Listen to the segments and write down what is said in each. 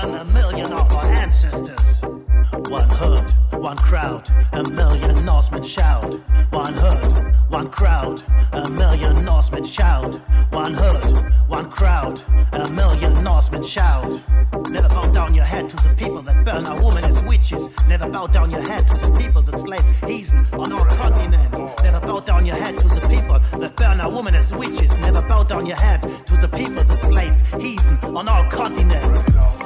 Who a million of our ancestors. One hood, one crowd, a million Norsemen shout. One hood, one crowd, a million Norsemen shout. One hood, one crowd, a million Norsemen shout. Never bow down your head to the people that burn our women as witches. Never bow down your head to the people that slave heathen on our continent. Never bow down your head to the people that burn our women as witches. Never bow down your head to the people that slave heathen on our continent.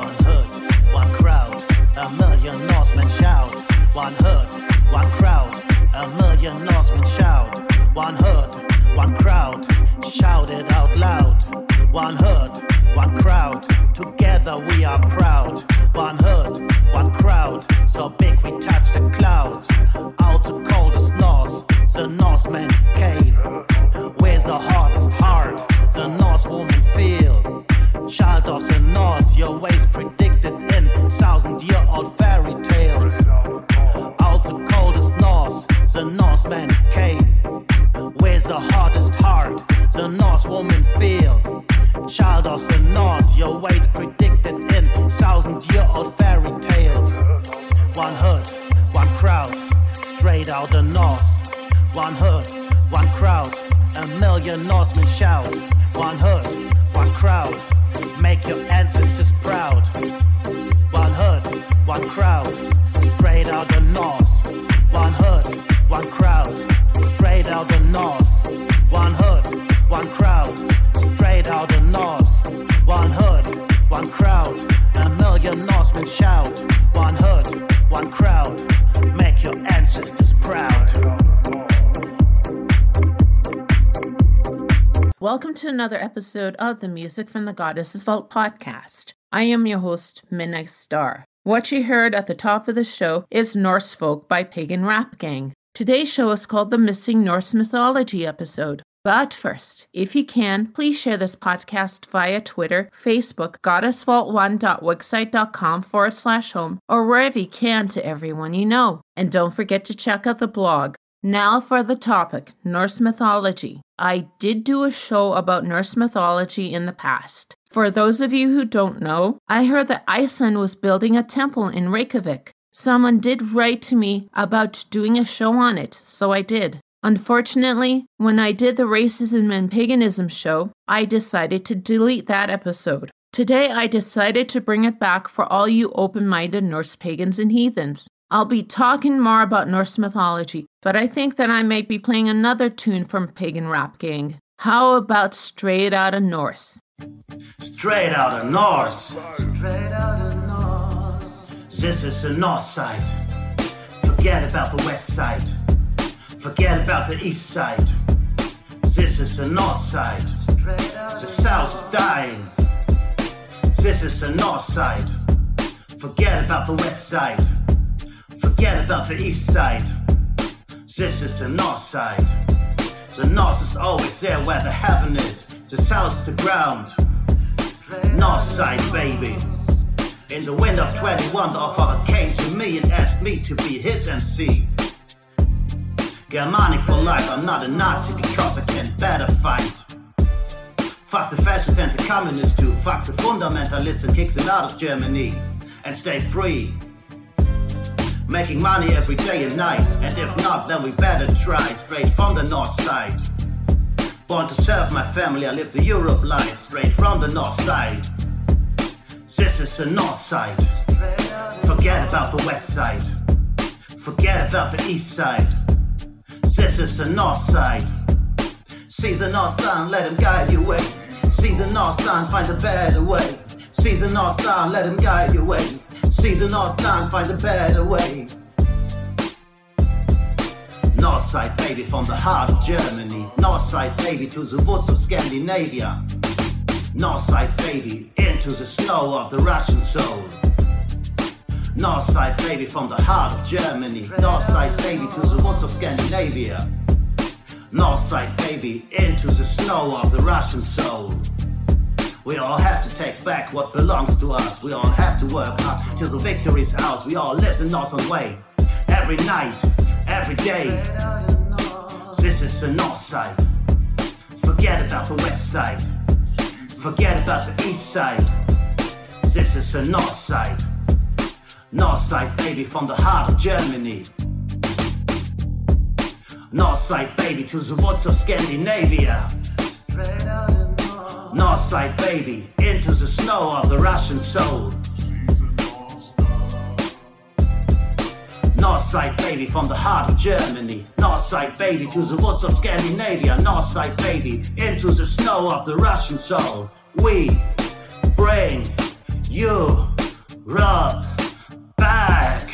One hood, one crowd, a million Norsemen shout. One hood, one crowd, a million Norsemen shout. One hood, one crowd, shout it out loud. One hood, one crowd, together we are proud. One hood, one crowd, so big we touch the clouds. Out the coldest north, the Norsemen came. With the hardest Child of the North, your ways predicted in thousand year old fairy tales. Out the coldest North, the Norsemen came. With the hardest heart, the Norse woman feel. Child of the North, your ways predicted in thousand year old fairy tales. One hood, one crowd, straight out the North. One hood, one crowd, a million Norsemen shout. One hood, one crowd, make your ancestors proud. One hood, another episode of the Music from the Goddess's Vault podcast. I am your host, Midnight Star. What you heard at the top of the show is Norse Folk by Pagan Rap Gang. Today's show is called the Missing Norse Mythology episode. But first, if you can, please share this podcast via Twitter, Facebook, goddessvault1.wixsite.com forward slash home, or wherever you can to everyone you know. And don't forget to check out the blog. Now for the topic Norse mythology. I did do a show about Norse mythology in the past. For those of you who don't know, I heard that Iceland was building a temple in Reykjavik. Someone did write to me about doing a show on it, so I did. Unfortunately, when I did the racism and paganism show, I decided to delete that episode. Today, I decided to bring it back for all you open minded Norse pagans and heathens. I'll be talking more about Norse mythology, but I think that I might be playing another tune from Pagan Rap Gang. How about Straight Outta Norse? Straight out of Norse. Straight out of Norse. This is the north side. Forget about the west side. Forget about the east side. This is the north side. The south is dying. This is the north side. Forget about the west side. Forget about the east side. This is the north side. The north is always there where the heaven is. The south is the ground. North side, baby. In the wind of 21, the father came to me and asked me to be his MC. Germanic for life, I'm not a Nazi because I can better fight. Fuck the fascist and the communists too. Fuck the fundamentalist and kicks it out of Germany. And stay free. Making money every day and night. And if not, then we better try straight from the north side. Born to serve my family, I live the Europe life straight from the north side. This is the north side. Forget about the west side. Forget about the east side. This is the north side. Seize the north star and let him guide your way. Seize the north star and find a better way. Seize the north star and let him guide your way. The north find a better way. North side baby from the heart of Germany. North side baby to the woods of Scandinavia. North side baby into the snow of the Russian soul. North side baby from the heart of Germany. North side baby to the woods of Scandinavia. North side baby into the snow of the Russian soul. We all have to take back what belongs to us. We all have to work hard till the victory's ours. We all live the northern way. Every night, every day. This is the north side. Forget about the west side. Forget about the east side. This is the north side. North side baby from the heart of Germany. North side baby to the woods of Scandinavia. North side baby into the snow of the Russian soul. North side baby from the heart of Germany. North side baby to the woods of Scandinavia. North side baby into the snow of the Russian soul. We bring you Rob back.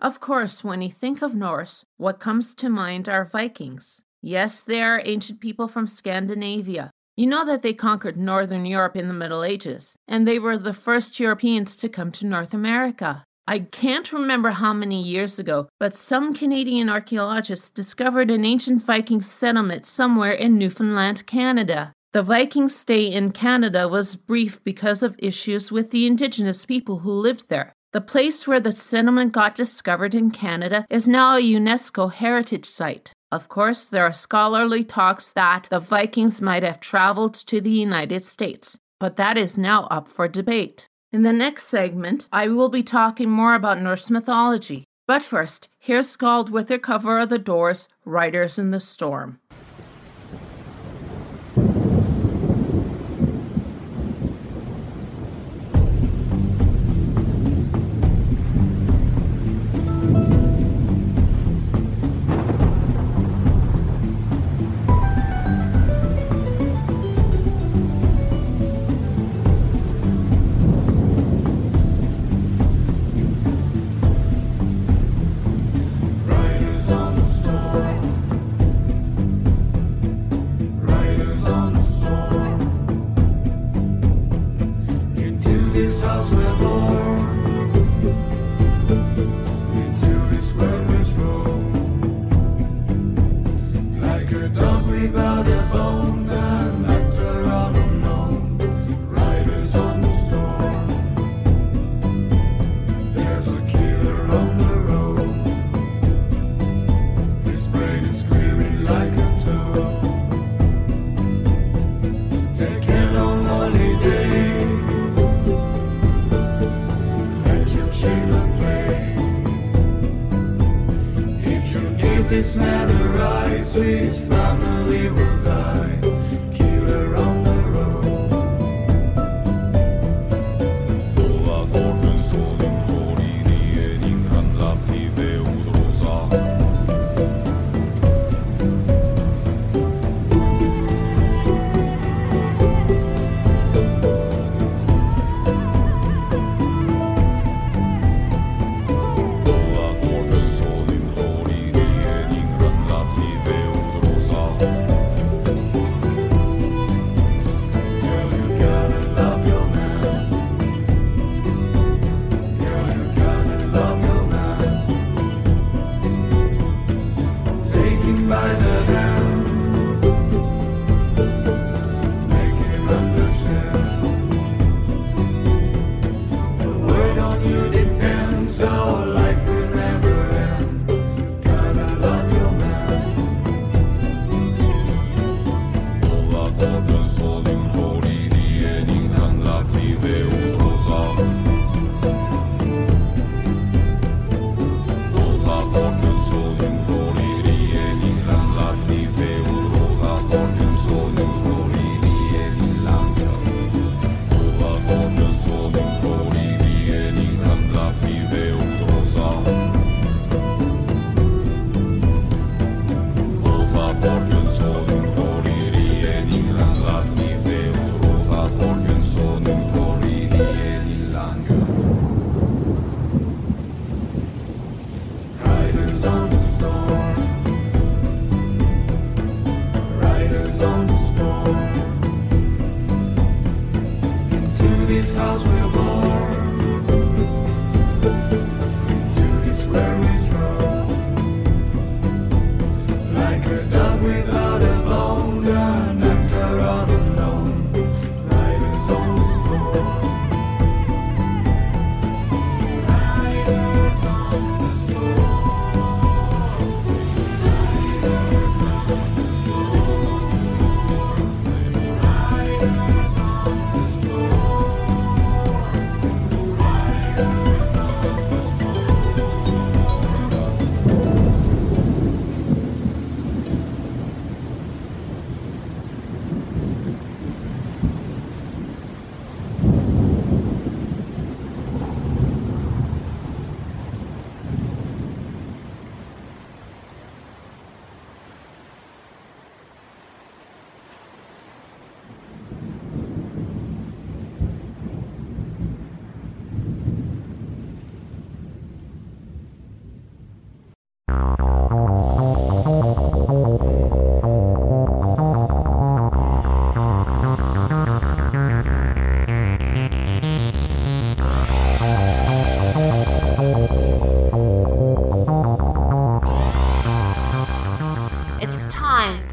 Of course, when you think of Norse, what comes to mind are Vikings. Yes, they are ancient people from Scandinavia. You know that they conquered Northern Europe in the Middle Ages, and they were the first Europeans to come to North America. I can't remember how many years ago, but some Canadian archaeologists discovered an ancient Viking settlement somewhere in Newfoundland, Canada. The Viking stay in Canada was brief because of issues with the Indigenous people who lived there. The place where the settlement got discovered in Canada is now a UNESCO heritage site. Of course, there are scholarly talks that the Vikings might have traveled to the United States, but that is now up for debate. In the next segment, I will be talking more about Norse mythology. But first, here's Skald with their cover of The Doors, Riders in the storm. sweet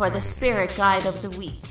for the spirit guide of the week.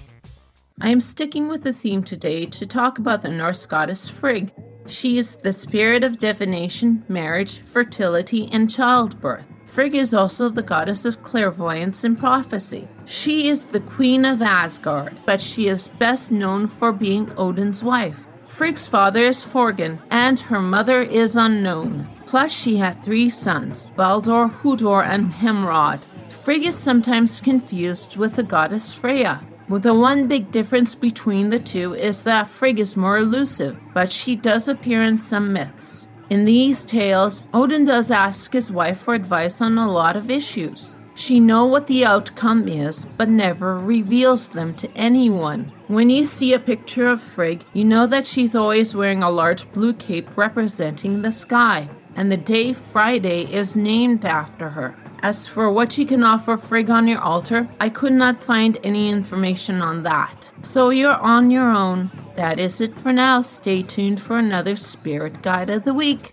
I am sticking with the theme today to talk about the Norse goddess Frigg. She is the spirit of divination, marriage, fertility, and childbirth. Frigg is also the goddess of clairvoyance and prophecy. She is the queen of Asgard, but she is best known for being Odin's wife. Frigg's father is Forgan, and her mother is unknown. Plus, she had three sons Baldur, Hudor, and Hemrod. Frigg is sometimes confused with the goddess Freya. The one big difference between the two is that Frigg is more elusive, but she does appear in some myths. In these tales, Odin does ask his wife for advice on a lot of issues. She know what the outcome is, but never reveals them to anyone. When you see a picture of Frigg, you know that she's always wearing a large blue cape representing the sky, and the day Friday is named after her. As for what you can offer Frigg on your altar, I could not find any information on that. So you're on your own. That is it for now. Stay tuned for another Spirit Guide of the Week.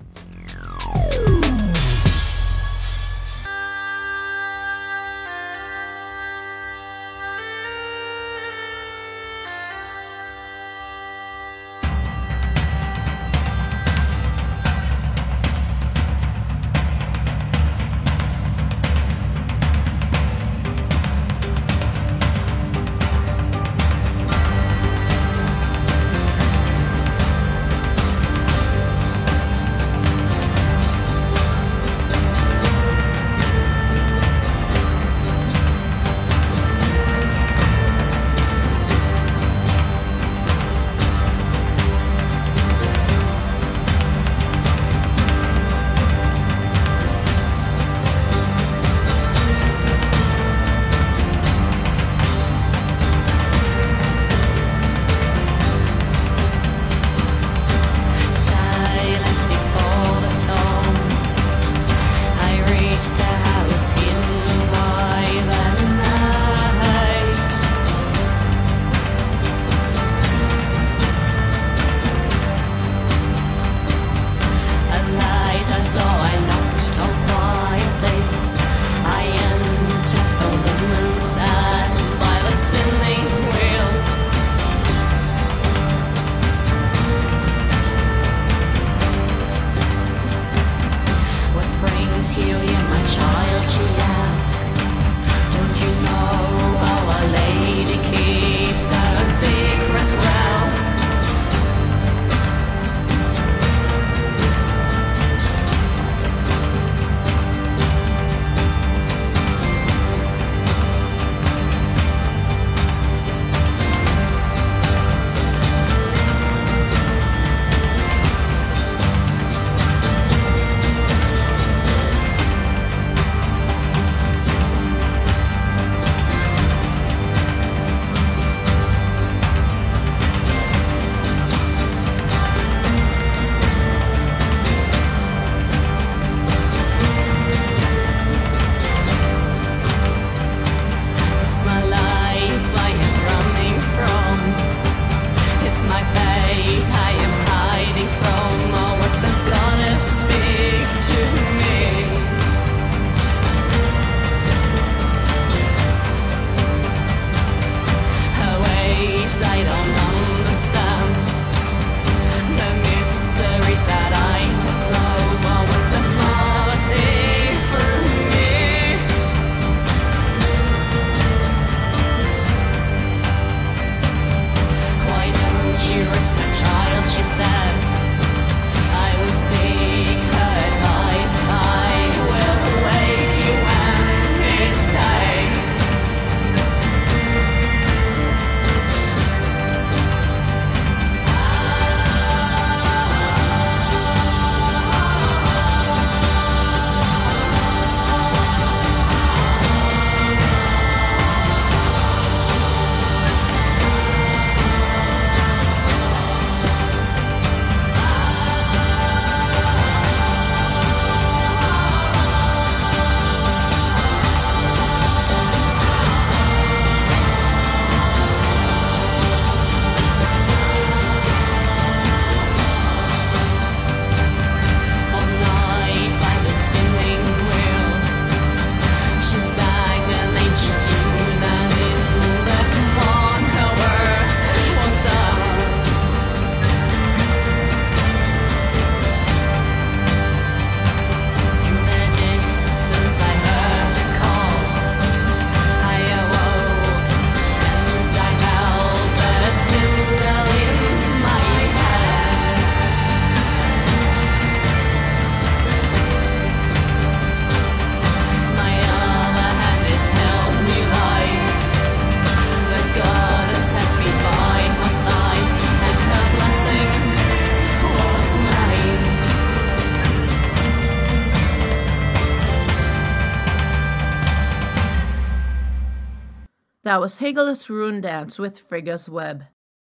That was Hagalaz Runedance with Frigga's Web.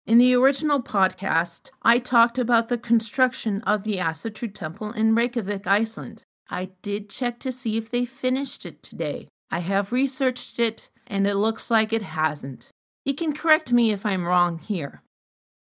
In the original podcast, I talked about the construction of the Asatru Temple in Reykjavik, Iceland. I did check to see if they finished it today. I have researched it, and it looks like it hasn't. You can correct me if I'm wrong here.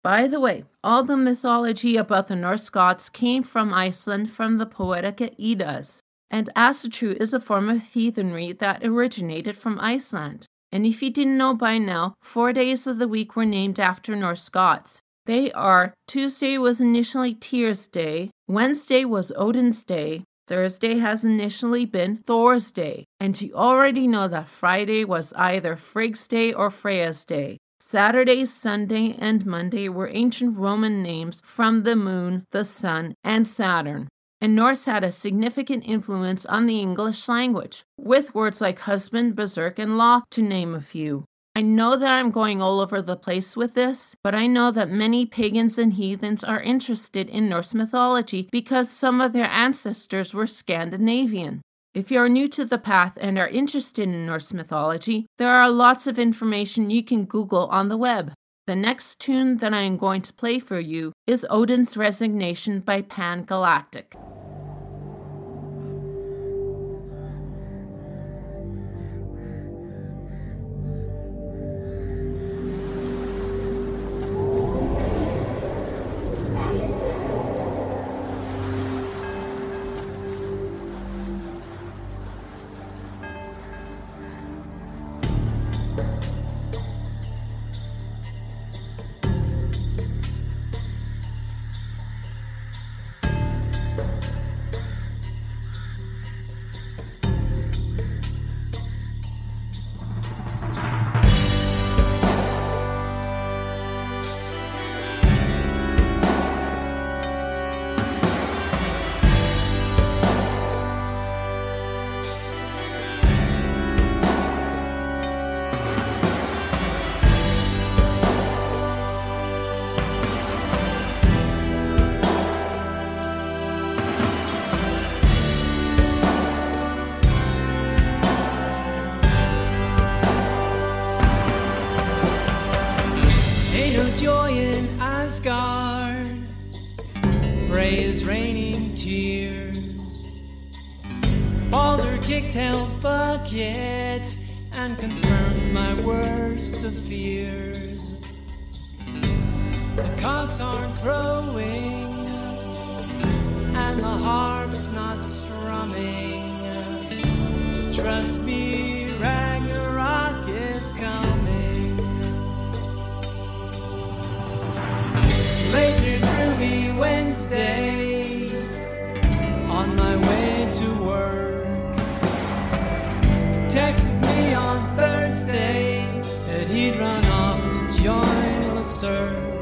By the way, all the mythology about the Norse gods came from Iceland from the Poetica Eddas, and Asatru is a form of heathenry that originated from Iceland. And if you didn't know by now, four days of the week were named after Norse gods. They are Tuesday was initially Tyr's Day, Wednesday was Odin's Day, Thursday has initially been Thor's Day, and you already know that Friday was either Frigg's Day or Freya's Day. Saturday, Sunday, and Monday were ancient Roman names from the moon, the sun, and Saturn. And Norse had a significant influence on the English language, with words like husband, berserk, and law, to name a few. I know that I'm going all over the place with this, but I know that many pagans and heathens are interested in Norse mythology because some of their ancestors were Scandinavian. If you are new to the path and are interested in Norse mythology, there are lots of information you can Google on the web. The next tune that I am going to play for you is Odin's Resignation by Pan Galactic. He'd run off to join the circ.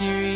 My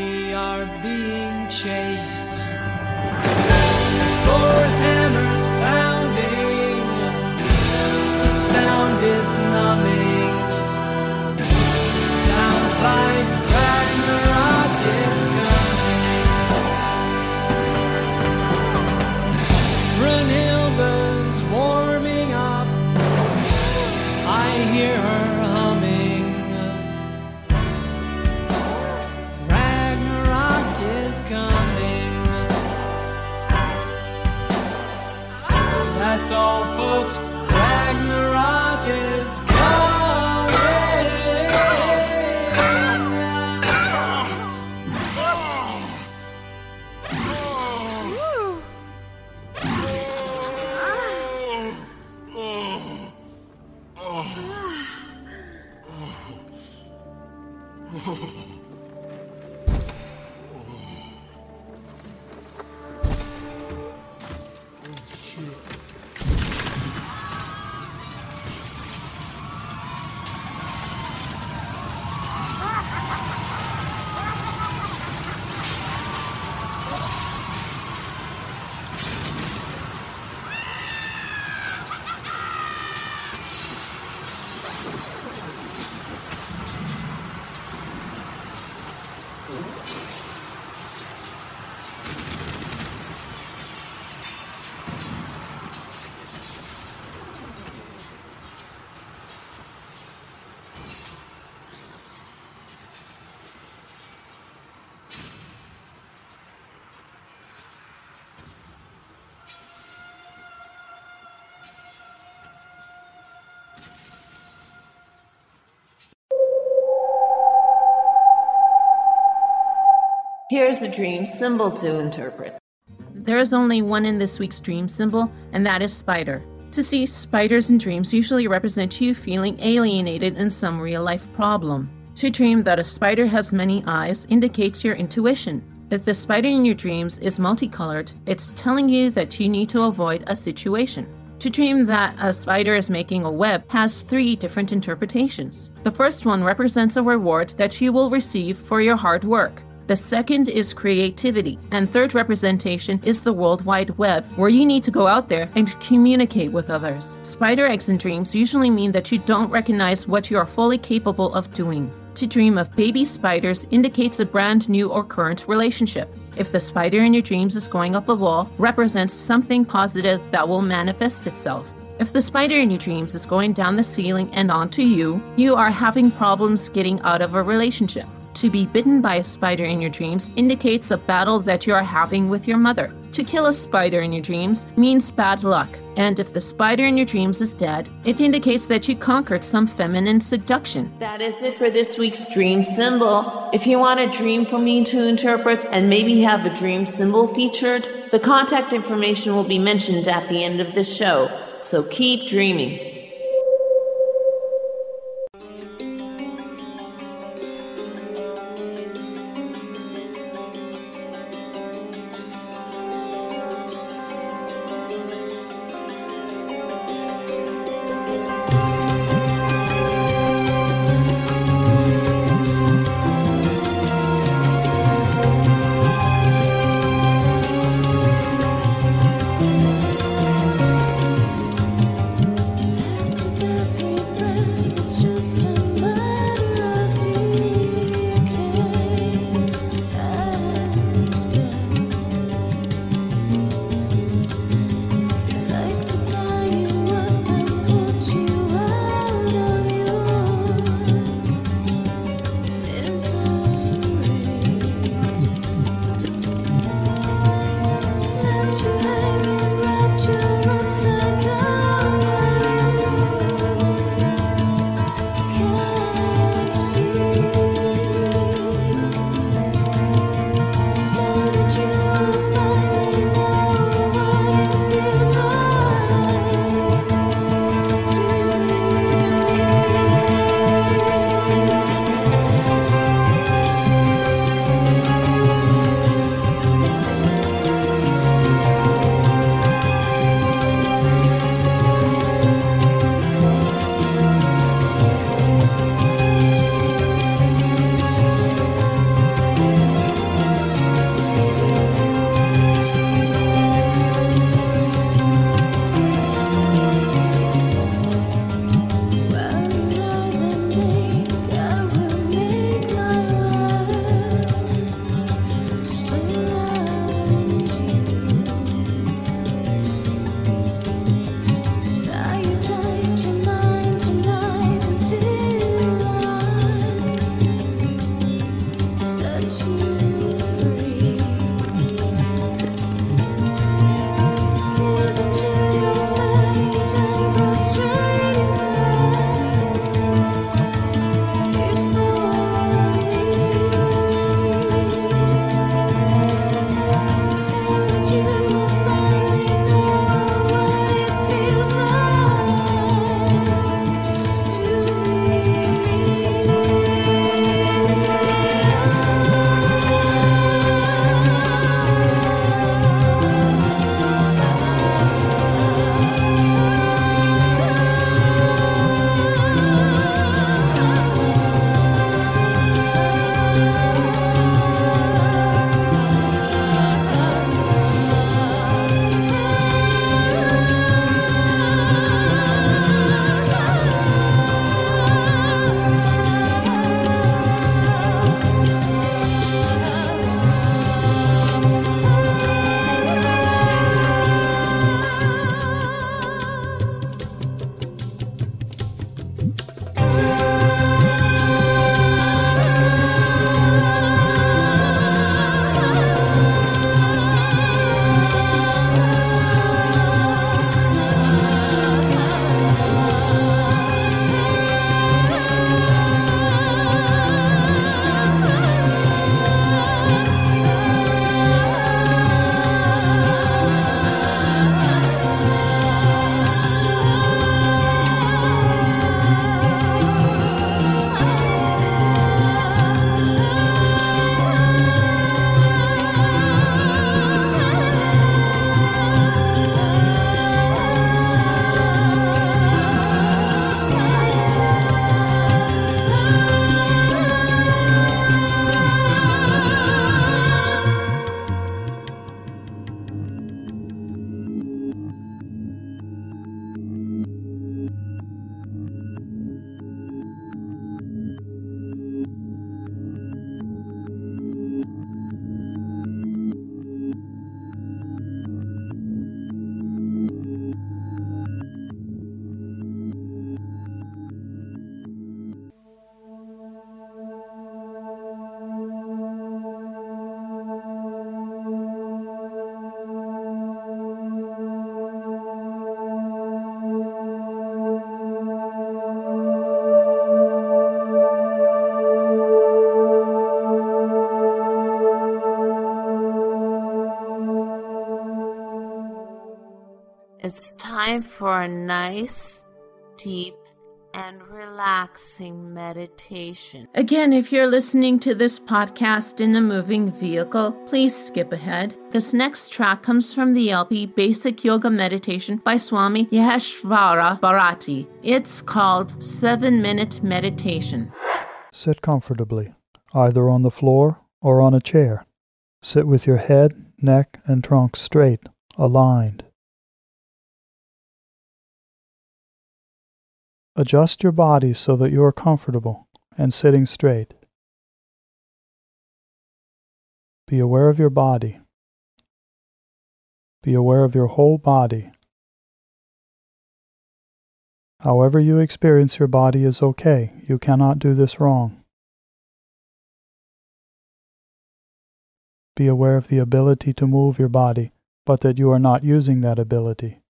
Here's a dream symbol to interpret. There is only one in this week's dream symbol, and that is spider. To see, spiders in dreams usually represents you feeling alienated in some real life problem. To dream that a spider has many eyes indicates your intuition. If the spider in your dreams is multicolored, it's telling you that you need to avoid a situation. To dream that a spider is making a web has three different interpretations. The first one represents a reward that you will receive for your hard work. The second is creativity, and third representation is the World Wide Web, where you need to go out there and communicate with others. Spider eggs in dreams usually mean that you don't recognize what you are fully capable of doing. To dream of baby spiders indicates a brand new or current relationship. If the spider in your dreams is going up a wall, represents something positive that will manifest itself. If the spider in your dreams is going down the ceiling and onto you, you are having problems getting out of a relationship. To be bitten by a spider in your dreams indicates a battle that you are having with your mother. To kill a spider in your dreams means bad luck. And if the spider in your dreams is dead, it indicates that you conquered some feminine seduction. That is it for this week's dream symbol. If you want a dream for me to interpret and maybe have a dream symbol featured, the contact information will be mentioned at the end of the show. So keep dreaming. It's time for a nice, deep, and relaxing meditation. Again, if you're listening to this podcast in a moving vehicle, please skip ahead. This next track comes from the LP Basic Yoga Meditation by Swami Jnaneshvara Bharati. It's called 7 Minute Meditation. Sit comfortably, either on the floor or on a chair. Sit with your head, neck, and trunk straight, aligned. Adjust your body so that you are comfortable and sitting straight. Be aware of your body. Be aware of your whole body. However you experience your body is okay. You cannot do this wrong. Be aware of the ability to move your body, but that you are not using that ability.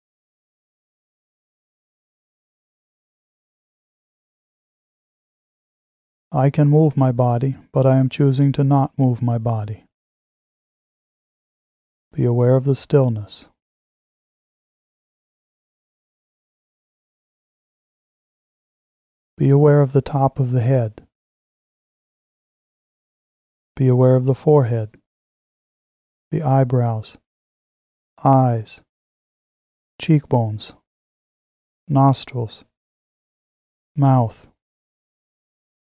I can move my body, but I am choosing to not move my body. Be aware of the stillness. Be aware of the top of the head. Be aware of the forehead, the eyebrows, eyes, cheekbones, nostrils, mouth,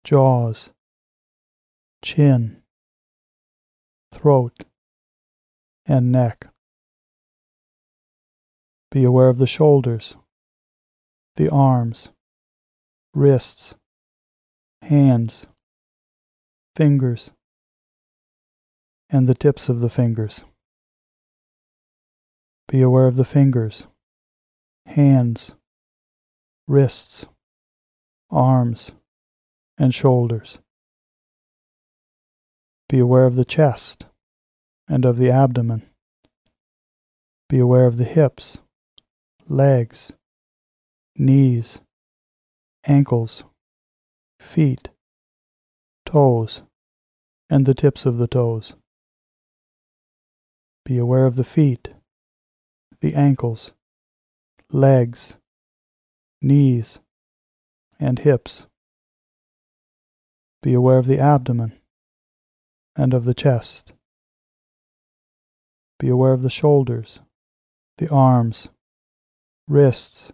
jaws, chin, throat, and neck. Be aware of the shoulders, the arms, wrists, hands, fingers, and the tips of the fingers. Be aware of the fingers, hands, wrists, arms, and shoulders. Be aware of the chest and of the abdomen. Be aware of the hips, legs, knees, ankles, feet, toes, and the tips of the toes. Be aware of the feet, the ankles, legs, knees, and hips. Be aware of the abdomen and of the chest. Be aware of the shoulders, the arms, wrists,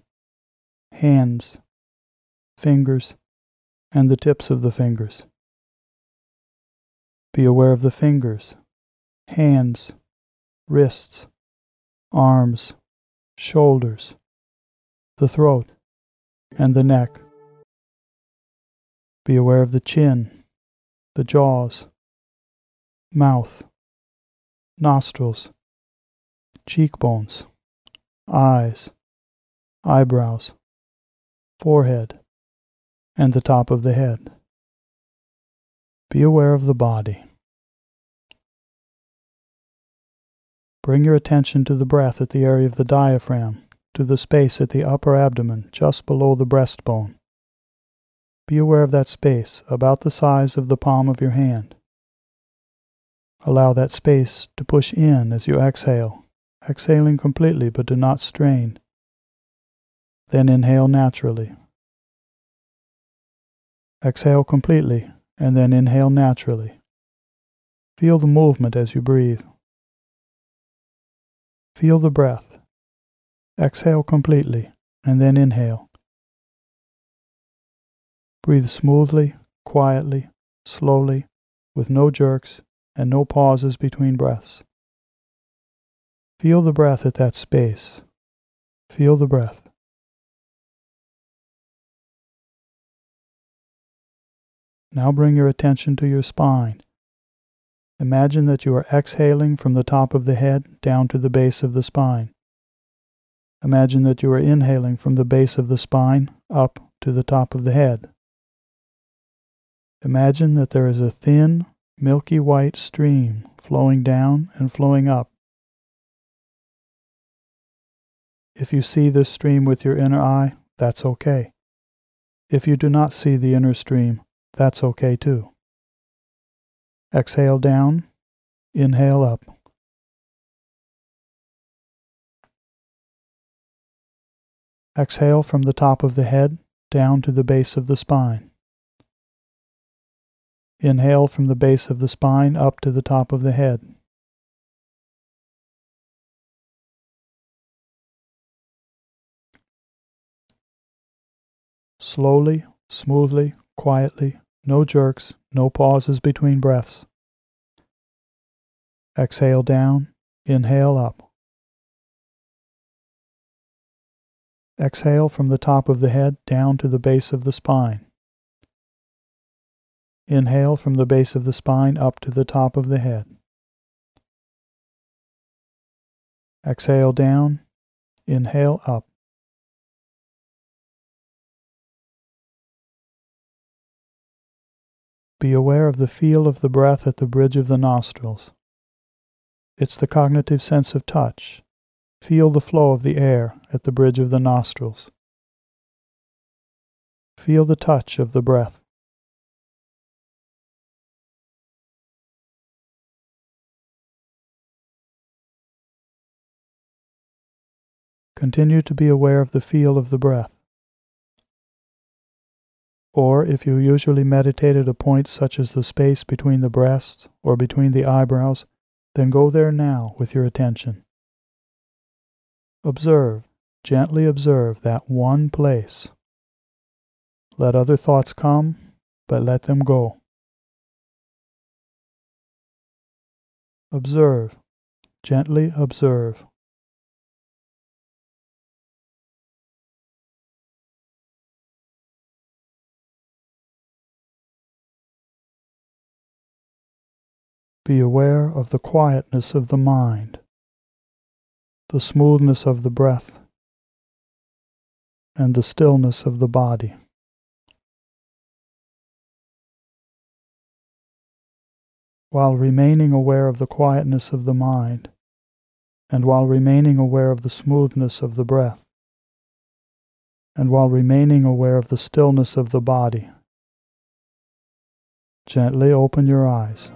hands, fingers, and the tips of the fingers. Be aware of the fingers, hands, wrists, arms, shoulders, the throat, and the neck. Be aware of the chin, the jaws, mouth, nostrils, cheekbones, eyes, eyebrows, forehead, and the top of the head. Be aware of the body. Bring your attention to the breath at the area of the diaphragm, to the space at the upper abdomen just below the breastbone. Be aware of that space, about the size of the palm of your hand. Allow that space to push in as you exhale, exhaling completely but do not strain. Then inhale naturally. Exhale completely and then inhale naturally. Feel the movement as you breathe. Feel the breath. Exhale completely and then inhale. Breathe smoothly, quietly, slowly, with no jerks and no pauses between breaths. Feel the breath at that space. Feel the breath. Now bring your attention to your spine. Imagine that you are exhaling from the top of the head down to the base of the spine. Imagine that you are inhaling from the base of the spine up to the top of the head. Imagine that there is a thin, milky white stream flowing down and flowing up. If you see this stream with your inner eye, that's okay. If you do not see the inner stream, that's okay too. Exhale down, inhale up. Exhale from the top of the head down to the base of the spine. Inhale from the base of the spine up to the top of the head. Slowly, smoothly, quietly, no jerks, no pauses between breaths. Exhale down, inhale up. Exhale from the top of the head down to the base of the spine. Inhale from the base of the spine up to the top of the head. Exhale down, inhale up. Be aware of the feel of the breath at the bridge of the nostrils. It's the cognitive sense of touch. Feel the flow of the air at the bridge of the nostrils. Feel the touch of the breath. Continue to be aware of the feel of the breath. Or if you usually meditate at a point such as the space between the breasts or between the eyebrows, then go there now with your attention. Observe, gently observe that one place. Let other thoughts come, but let them go. Observe, gently observe. Be aware of the quietness of the mind, the smoothness of the breath, and the stillness of the body. While remaining aware of the quietness of the mind, and while remaining aware of the smoothness of the breath, and while remaining aware of the stillness of the body, gently open your eyes.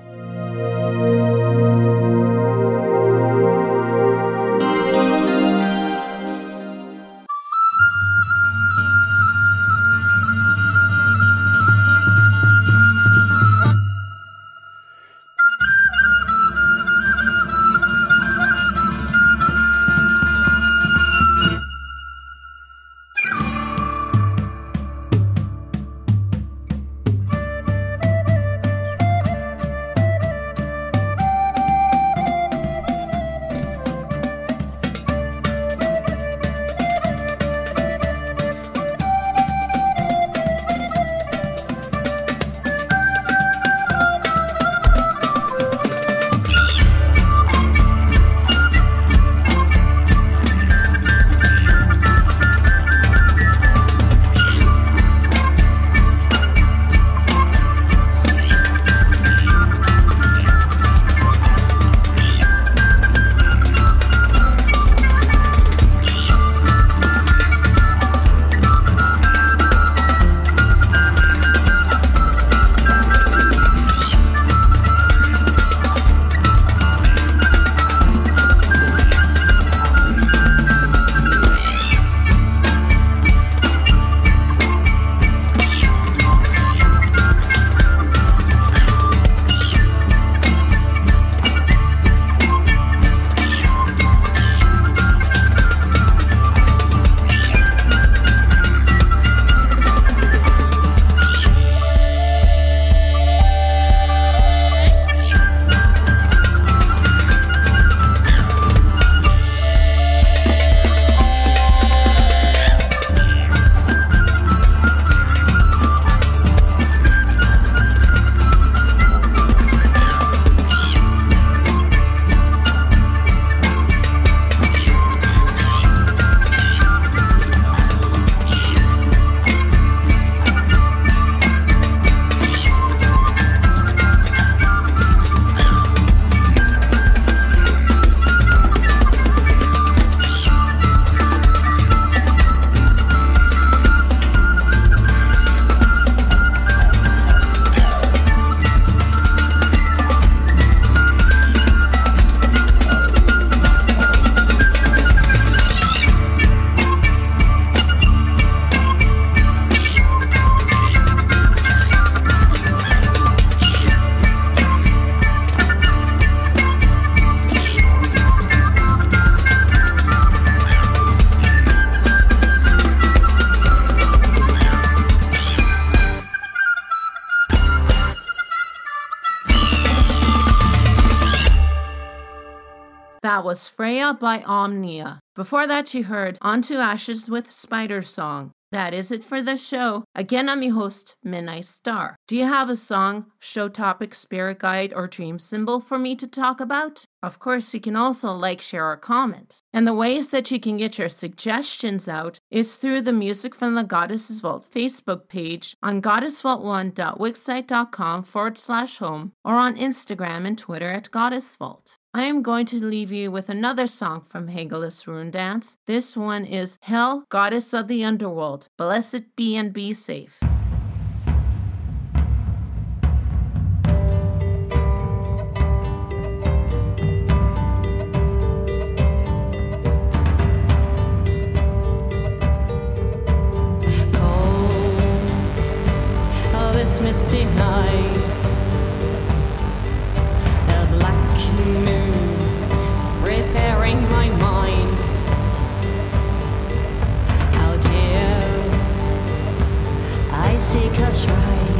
Freya by Omnia. Before that, you heard Unto Ashes with Spider Song. That is it for the show. Again, I'm your host, Midnight Star. Do you have a song, show topic, spirit guide, or dream symbol for me to talk about? Of course, you can also like, share, or comment. And the ways that you can get your suggestions out is through the Music from the Goddess's Vault Facebook page on goddessvault1.wixsite.com forward slash home or on Instagram and Twitter at Goddess Vault. I am going to leave you with another song from Hagalaz Runedance. This one is Hel, Goddess of the Underworld. Blessed be and be safe. misty night. Seek a shrine.